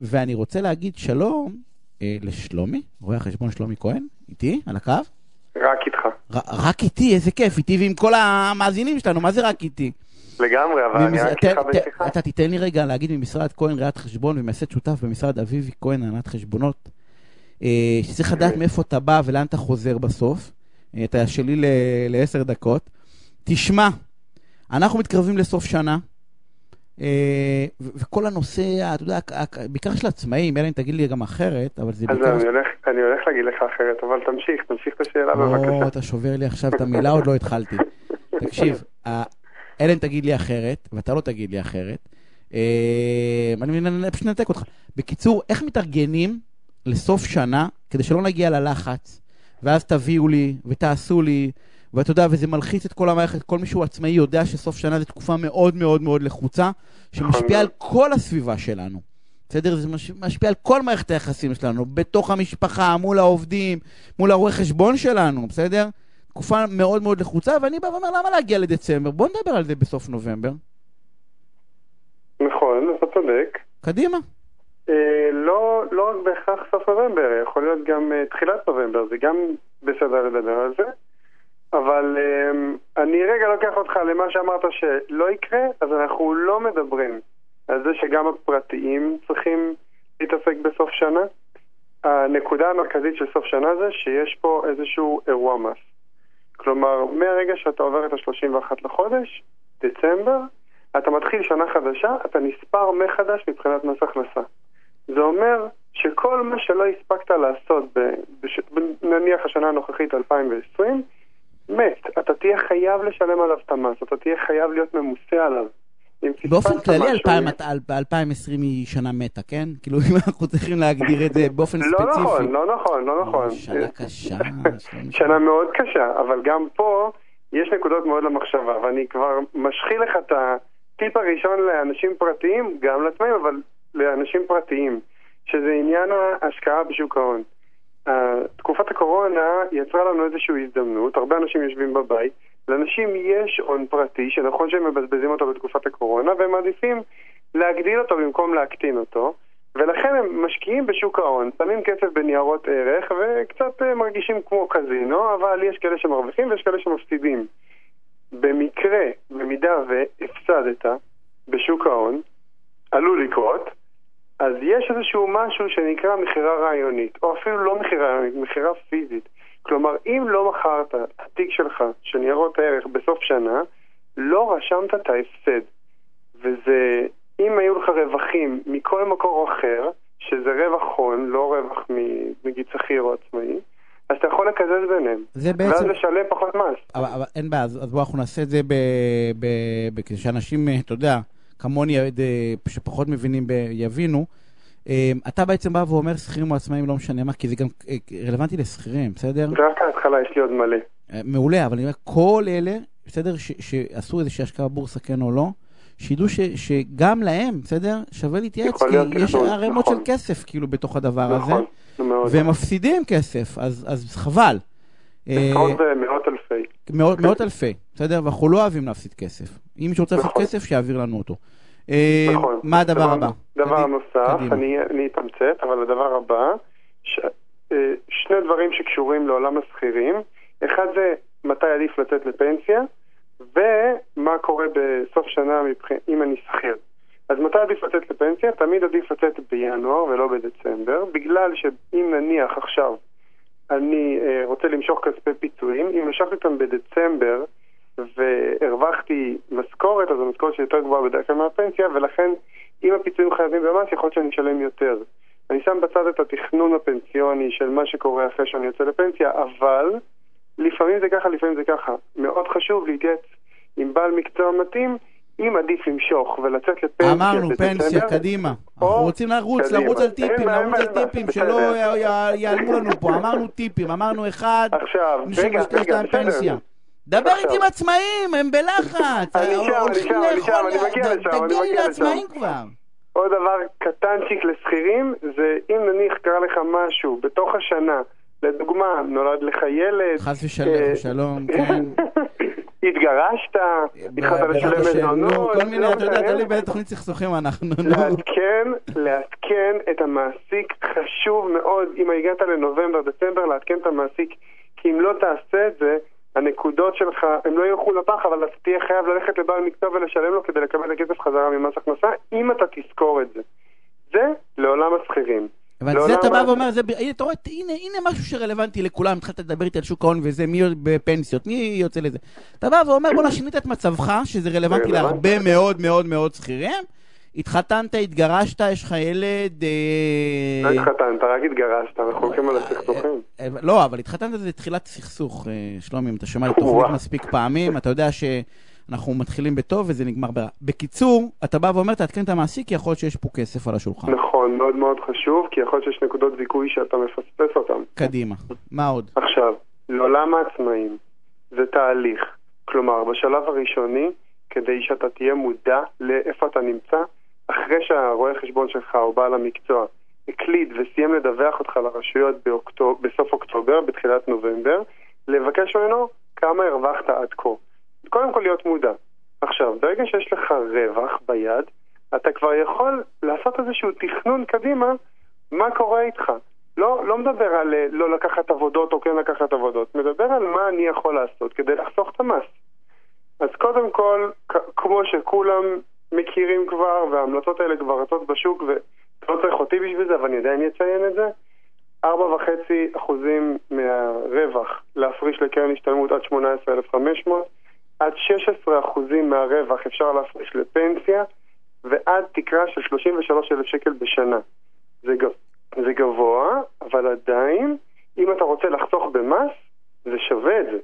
ואני רוצה להגיד שלום אה, לשלומי, רואה החשבון שלומי כהן, איתי, על הקו. רק איתך. ר- רק איתי, איזה כיף, איתי ועם כל המאזינים שלנו, מה זה רק איתי? לגמרי, אבל אני ממש- רק ת- איתך בשיחה. אתה תיתן לי רגע להגיד ממשרד כהן ראיית חשבון ומייסד שותף במשרד אביבי כהן הנהלת חשבונות. אה, שצריך לדעת אוקיי. מאיפה אתה בא ולאן אתה חוזר בסוף. אה, אתה שלי לעשר דקות. תשמע, אנחנו מתקרבים לסוף שנה. אה, וכל הנושא, אתה יודע, בעיקר של עצמאים, אלא אם תגיד לי גם אחרת, אבל זה אז בעיקר... אני הולך, אני הולך להגיד לך אחרת, אבל תמשיך, תמשיך את השאלה או, בבקשה. אתה שובר לי עכשיו את המילה, עוד לא התחלתי. תקשיב, אלא אם תגיד לי אחרת, ואתה לא תגיד לי אחרת, אה, אני פשוט ננתק אותך. בקיצור, איך מתארגנים לסוף שנה, כדי שלא נגיע ללחץ, ואז תביאו לי, ותעשו לי, ואתה יודע, וזה מלחיץ את כל המערכת, כל מי שהוא עצמאי יודע שסוף שנה זו תקופה מאוד מאוד מאוד לחוצה, שמשפיעה על כל הסביבה שלנו. בסדר? זה מש- משפיע על כל מערכת היחסים שלנו, בתוך המשפחה, מול העובדים, מול הרואה חשבון שלנו, בסדר? תקופה מאוד מאוד לחוצה, ואני בא ואומר, למה להגיע לדצמבר? בוא נדבר על זה בסוף נובמבר. נכון, אתה צודק. קדימה. אה, לא, לא רק בהכרח סוף נובמבר, יכול להיות גם אה, תחילת נובמבר, זה גם בסדר לדבר על זה. אבל אה, אני רגע לוקח אותך למה שאמרת שלא יקרה, אז אנחנו לא מדברים על זה שגם הפרטיים צריכים להתעסק בסוף שנה. הנקודה המרכזית של סוף שנה זה שיש פה איזשהו אירוע מס. כלומר, מהרגע שאתה עובר את ה-31 לחודש, דצמבר, אתה מתחיל שנה חדשה, אתה נספר מחדש מבחינת מס הכנסה. זה אומר שכל מה שלא הספקת לעשות, בש, נניח השנה הנוכחית 2020, מת. אתה תהיה חייב לשלם עליו את המס, אתה תהיה חייב להיות ממוסה עליו. באופן כללי, משהו- 2000 אל- 2020 היא שנה מתה, כן? כאילו, אם אנחנו צריכים להגדיר את זה באופן לא ספציפי. נכון, לא נכון, לא נכון. שנה קשה. שנה מאוד קשה, אבל גם פה יש נקודות מאוד למחשבה, ואני כבר משחיל לך את הטיפ הראשון לאנשים פרטיים, גם לעצמאים, אבל לאנשים פרטיים, שזה עניין ההשקעה בשוק ההון. אה, תקופת הקורונה יצרה לנו איזושהי הזדמנות, הרבה אנשים יושבים בבית, לאנשים יש הון פרטי, שנכון שהם מבזבזים אותו בתקופת הקורונה, והם מעדיפים להגדיל אותו במקום להקטין אותו, ולכן הם משקיעים בשוק ההון, שמים כסף בניירות ערך, וקצת אה, מרגישים כמו קזינו, אבל יש כאלה שמרוויחים ויש כאלה שמפסידים. במקרה, במידה והפסדת בשוק ההון, עלול לקרות, אז יש איזשהו משהו שנקרא מכירה רעיונית, או אפילו לא מכירה רעיונית, מכירה פיזית. כלומר, אם לא מכרת התיק שלך של ניירות הערך בסוף שנה, לא רשמת את ההפסד. וזה, אם היו לך רווחים מכל מקור אחר, שזה רווח הון, לא רווח מ- נגיד שכיר או עצמאי, אז אתה יכול לקזז ביניהם. זה ואז בעצם... לשלם פחות מס. אבל, אבל אין בעיה, אז, אז בואו אנחנו נעשה את זה ב, ב, ב, כדי שאנשים, אה, אתה יודע, כמוני, אה, שפחות מבינים, יבינו. אה, אתה בעצם בא ואומר שכירים או עצמאים, לא משנה מה, כי זה גם אה, רלוונטי לשכירים, בסדר? זה רק ההתחלה, יש לי עוד מלא. מעולה, אבל אני אומר, כל אלה, בסדר, ש, שעשו איזושהי השקעה בבורסה, כן או לא, שידעו ש, שגם להם, בסדר, שווה להתייעץ, כי יש ערימות נכון. של כסף, כאילו, בתוך הדבר הזה, נכון, מאוד. והם מפסידים כסף, אז, אז חבל. אה, עשרות ומאות אלפי. מאות, מאות אלפי, בסדר? ואנחנו לא אוהבים להפסיד כסף. אם מישהו רוצה להפסיד נכון. כסף, שיעביר לנו אותו. אה, נכון. מה הדבר הבא? דבר קדימה, נוסף, קדימה. אני אני אתמצת, אבל הדבר הבא, ש- אה, שני דברים שקשורים לעולם השכירים. אחד זה מתי עדיף לצאת לפנסיה, ומה קורה בסוף שנה מבח- אם אני שכיר. אז מתי עדיף לצאת לפנסיה? תמיד עדיף לצאת בינואר ולא בדצמבר, בגלל שאם נניח עכשיו אני אה, רוצה למשוך כספי פיצויים, אם משכתי אותם בדצמבר והרווחתי משכורת, אז המשכורת שלי יותר גבוהה בדרך כלל מהפנסיה, ולכן אם הפיצויים חייבים במס, יכול להיות שאני אשלם יותר. אני שם בצד את התכנון הפנסיוני של מה שקורה אחרי שאני יוצא לפנסיה, אבל לפעמים זה ככה, לפעמים זה ככה. מאוד חשוב להתייעץ עם בעל מקצוע מתאים, אם עדיף למשוך ולצאת לפנסיה אמרנו, פנסיה, קדימה. אנחנו רוצים לרוץ. לרוץ על טיפים, לרוץ על טיפים. שלא י- י- ייעלמו לנו פה. אמרנו טיפים, אמרנו אחד, רגע, 92 רגע, בסדר. דבר. איתי עם עצמאים, הם בלחץ. אני שם, אני שם, אני שם, אני מגיע לשם, אני תגיע לי לעצמאים. כבר. עוד דבר קטנצ'יק לשכירים, זה אם נניח קרה לך משהו בתוך השנה, לדוגמה, נולד לך ילד. חס ושלום, שלום, כן. התגרשת, התחלת לשלם מזונות, כל מיני, לא אתה יודע, משנה. תלוי באיזה תוכנית סכסוכים אנחנו, נו. לעדכן, לעדכן את המעסיק חשוב מאוד, אם הגעת לנובמבר, דצמבר, לעדכן את המעסיק, כי אם לא תעשה את זה, הנקודות שלך, הם לא ילכו לפח, אבל אתה תהיה חייב ללכת לבעל מקצוע ולשלם לו כדי לקבל את הכסף חזרה ממס הכנסה, אם אתה תזכור את זה. זה לעולם השכירים. אבל לעולם זה אתה בא ואומר, זה, הנה, אתה רואה, הנה, הנה משהו שרלוונטי לכולם, התחלת לדבר איתי על שוק ההון וזה, מי בפנסיות, מי יוצא לזה. אתה בא ואומר, בואנה, שינית את מצבך, שזה רלוונטי רלוונטי. להרבה מאוד מאוד מאוד שכירים, התחתנת, התגרשת, יש לך ילד... אה, לא התחתנת, רק התגרשת, אנחנו הולכים על הסכסוכים. אה, לא, אבל התחתנת זה תחילת סכסוך, אה, שלומי, אם אתה שומע את התוכנית וואו. מספיק פעמים, אתה יודע שאנחנו מתחילים בטוב וזה נגמר ברע. בקיצור, אתה בא ואומר, תעדכן את המעסיק, כי יכול להיות שיש פה כסף על השולחן. נכון, מאוד מאוד חשוב, כי יכול להיות שיש נקודות זיכוי שאתה מפספס אותן. קדימה. מה עוד? עכשיו, לעולם העצמאים זה תהליך. כלומר, בשלב הראשוני, כדי שאתה תהיה מודע לאיפה אתה נמצא, אחרי שהרואה חשבון שלך או בעל המקצוע הקליד וסיים לדווח אותך לרשויות באוקטוב... בסוף אוקטובר, בתחילת נובמבר, לבקש ממנו כמה הרווחת עד כה. קודם כל להיות מודע. עכשיו, ברגע שיש לך רווח ביד, אתה כבר יכול לעשות איזשהו תכנון קדימה מה קורה איתך. לא, לא מדבר על אה, לא לקחת עבודות או כן לקחת עבודות, מדבר על מה אני יכול לעשות כדי לחסוך את המס. אז קודם כל, כמו שכולם מכירים כבר, וההמלצות האלה כבר רצות בשוק, ולא צריך אותי בשביל זה, אבל אני עדיין אציין את זה, 4.5% מהרווח להפריש לקרן השתלמות עד 18,500, עד 16% מהרווח אפשר להפריש לפנסיה, ועד תקרה של 33,000 שקל בשנה. זה, גב- זה גבוה, אבל עדיין, אם אתה רוצה לחסוך במס, זה שווה את זה.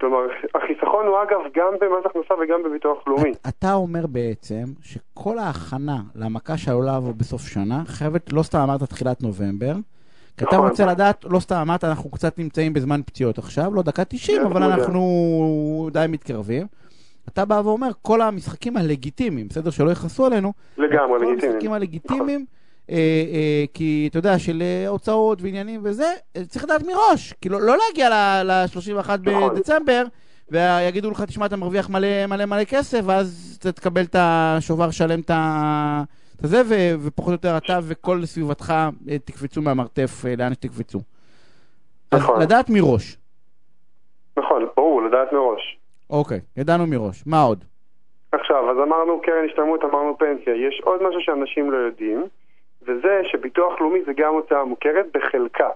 כלומר, החיסכון הוא אגב גם במס הכנסה וגם בביטוח לאומי. את- אתה אומר בעצם שכל ההכנה למכה שעלולה לבוא בסוף שנה חייבת, לא סתם אמרת תחילת נובמבר, כי אתה נכון. רוצה לדעת, לא סתם אמרת, אנחנו קצת נמצאים בזמן פציעות עכשיו, לא דקה 90, להיות אבל. אנחנו די מתקרבים. אתה בא ואומר, כל המשחקים הלגיטימיים, בסדר? שלא יכעסו עלינו, לגמרי, כל לגיטימי. המשחקים הלגיטימיים, אה, אה, כי אתה יודע, של אה, הוצאות ועניינים וזה, צריך לדעת מראש. כאילו, לא להגיע ל-31 נכון. בדצמבר, ויגידו לך, תשמע, אתה מרוויח מלא מלא מלא כסף, ואז אתה תקבל את השובר שלם את ה... את זה, ו- ופחות או יותר אתה וכל סביבתך אה, תקפצו מהמרתף אה, לאן שתקפצו. אז נכון. לדעת מראש. נכון, ברור, לדעת מראש. אוקיי, ידענו מראש. מה עוד? עכשיו, אז אמרנו קרן השתלמות, אמרנו פנסיה. יש עוד משהו שאנשים לא יודעים, וזה שביטוח לאומי זה גם הוצאה מוכרת בחלקה.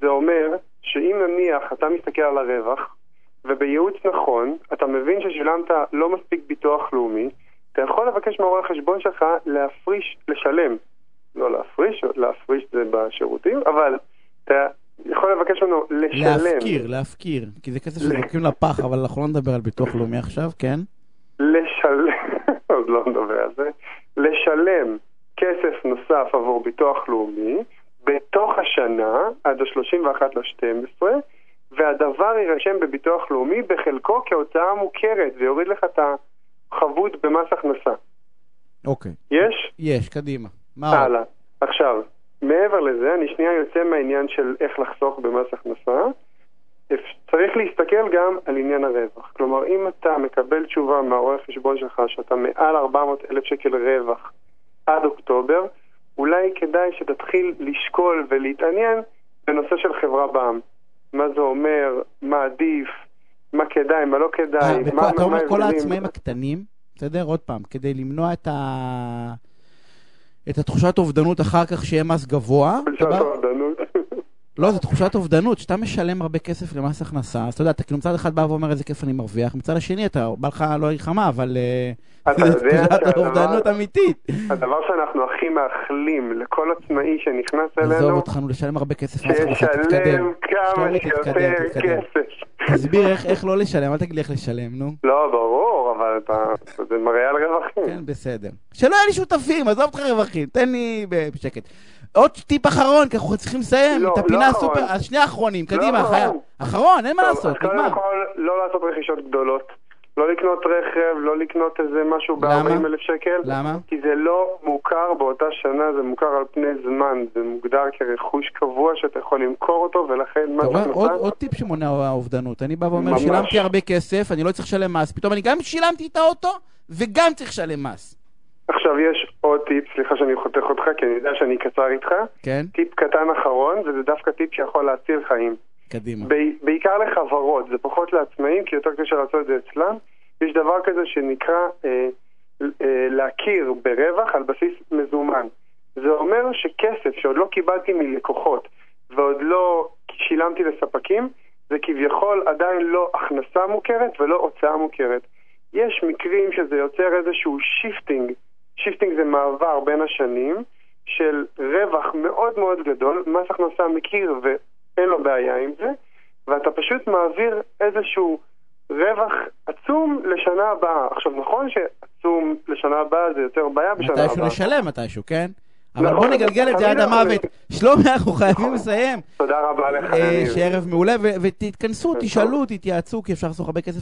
זה אומר שאם נניח אתה מסתכל על הרווח, ובייעוץ נכון, אתה מבין ששילמת לא מספיק ביטוח לאומי, אתה יכול לבקש מהרואה החשבון שלך להפריש, לשלם. לא להפריש, להפריש זה בשירותים, אבל אתה יכול לבקש ממנו לשלם. להפקיר, להפקיר. כי זה כסף שזורקים לפח, אבל אנחנו לא נדבר על ביטוח לאומי עכשיו, כן? לשלם, עוד לא נדבר על זה, לשלם כסף נוסף עבור ביטוח לאומי בתוך השנה עד ה-31 ל-12 והדבר יירשם בביטוח לאומי בחלקו כהוצאה מוכרת ויוריד לך את החבות במס הכנסה. אוקיי. יש? יש, קדימה. מה עוד? הלאה. עכשיו, מעבר לזה, אני שנייה יוצא מהעניין של איך לחסוך במס הכנסה. צריך להסתכל גם על עניין הרווח. כלומר, אם אתה מקבל תשובה מהרואה חשבון שלך שאתה מעל 400 אלף שקל רווח עד אוקטובר, אולי כדאי שתתחיל לשקול ולהתעניין בנושא של חברה בע"מ. מה זה אומר, מה עדיף, מה כדאי, מה לא כדאי, אה, מה וכל- אתה אומר מה כל. העצמאים הקטנים, בסדר? עוד פעם, כדי למנוע את ה... את התחושת אובדנות אחר כך שיהיה מס גבוה. בא- האובדנות. לא, זו תחושת אובדנות, שאתה משלם הרבה כסף למס הכנסה, אז אתה יודע, אתה כאילו מצד אחד בא ואומר איזה כיף אני מרוויח, מצד השני אתה, בא לך לא יחמה, אבל... אה, זו תחושת אובדנות אמיתית. הדבר שאנחנו הכי מאחלים לכל עצמאי שנכנס עזוב אלינו, אותך, נו, לשלם הרבה כסף מס הכנסה, תתקדם. שישלם כמה שיותר. כסף. תסביר איך- איך לא לשלם, אל תגיד לי איך לשלם, נו. לא, ברור, אבל אתה- זה מראה על רווחים. כן, בסדר. שלא יהיה לי שותפים, עזוב אותך רווחים, תן לי בשקט. עוד טיפ אחרון, כי אנחנו צריכים לסיים לא, את לא הפינה אחרון. הסופר, שני האחרונים, לא קדימה, אחרון. חיה. אחרון, אין מה לעשות, אז קודם נגמר. כל, לא לעשות רכישות גדולות. לא לקנות רכב, לא לקנות איזה משהו למה? ב-40 אלף שקל. למה? כי זה לא מוכר באותה שנה, זה מוכר על פני זמן. זה מוגדר כרכוש קבוע שאתה יכול למכור אותו, ולכן אתה מס רואה? עוד, הכנסה... עוד טיפ שמונע האובדנות. אני בא ואומר, ממש. שילמתי הרבה כסף, אני לא צריך לשלם מס. פתאום אני גם שילמתי את האוטו, וגם צריך לשלם מס. עכשיו יש עוד טיפ, סליחה שאני חותך אותך, כי אני יודע שאני קצר איתך. כן? טיפ קטן אחרון, וזה דווקא טיפ שיכול להציל חיים. קדימה. ב- בעיקר לחברות, זה פחות לעצמאים, כי יותר קשה לעשות את זה אצלם. יש דבר כזה שנקרא אה, אה, להכיר ברווח על בסיס מזומן. זה אומר שכסף שעוד לא קיבלתי מלקוחות ועוד לא שילמתי לספקים, זה כביכול עדיין לא הכנסה מוכרת ולא הוצאה מוכרת. יש מקרים שזה יוצר איזשהו shifting, shifting זה מעבר בין השנים, של רווח מאוד מאוד גדול, מס הכנסה מכיר ואין לו בעיה עם זה, ואתה פשוט מעביר איזשהו רווח עצום לשנה הבאה. עכשיו, נכון שעצום לשנה הבאה זה יותר בעיה בשנה מתישהו הבאה. נשלם מתישהו, כן? אבל נכון, בוא נגלגל את זה עד המוות. שלומי, אנחנו חייבים לסיים. תודה רבה לך, אה. שערב מעולה, ותתכנסו, תשאלו, תתייעצו, כי אפשר לחסוך הרבה כסף.